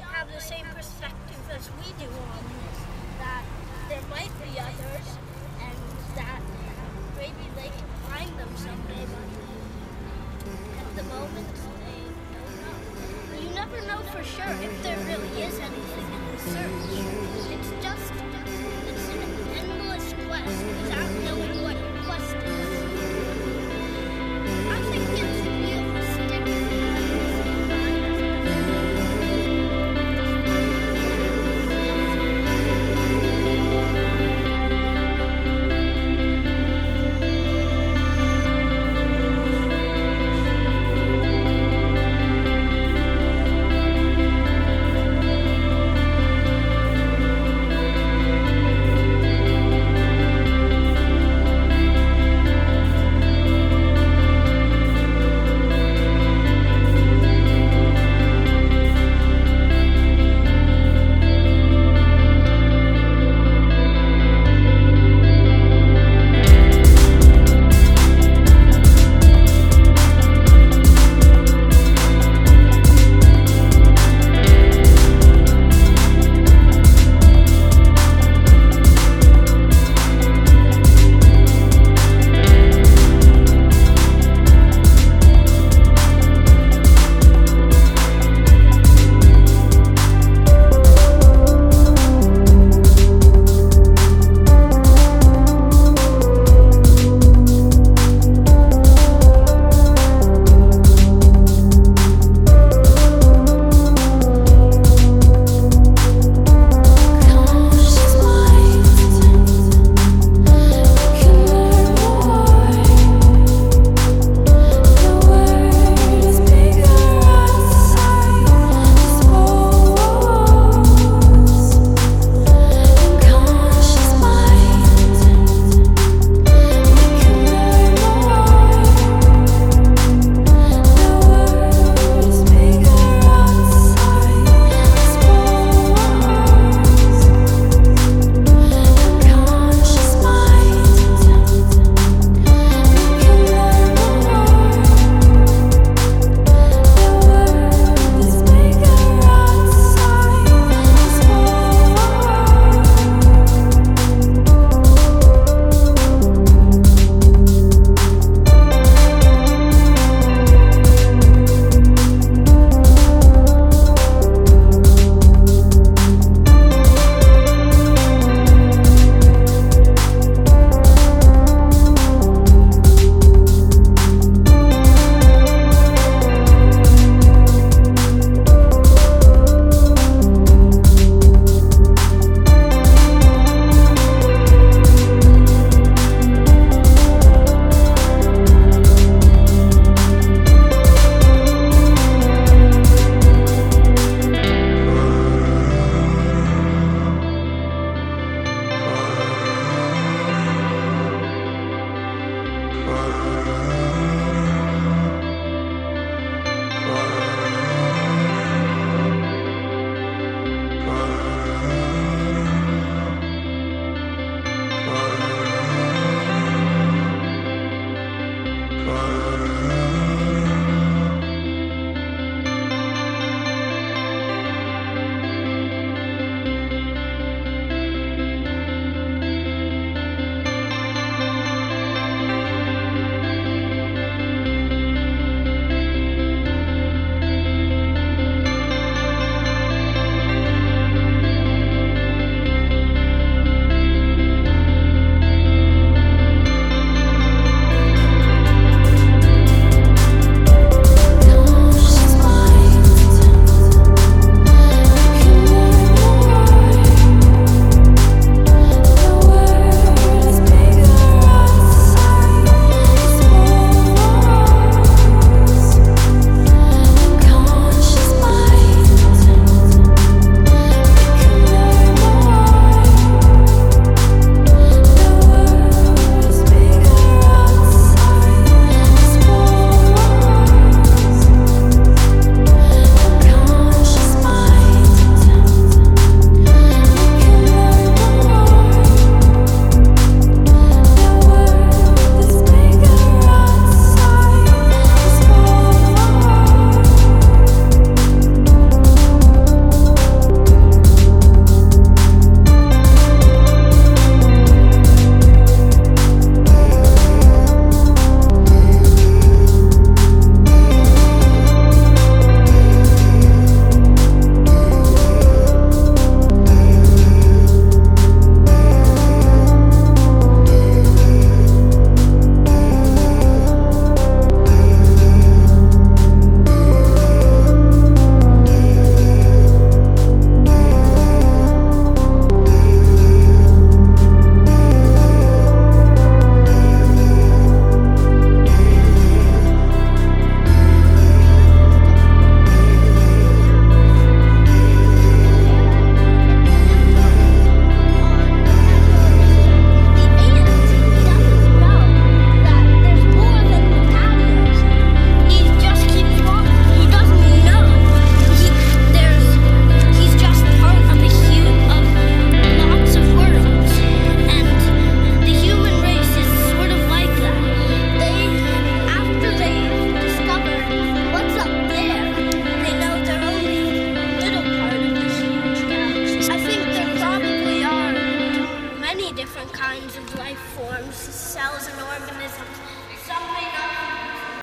might have the same perspective as we do on this. That there might be others, and that uh, maybe they can find them someday. But at the moment, they don't know. You never know for sure if there really is anything in the search. It's just it's an endless quest Bye.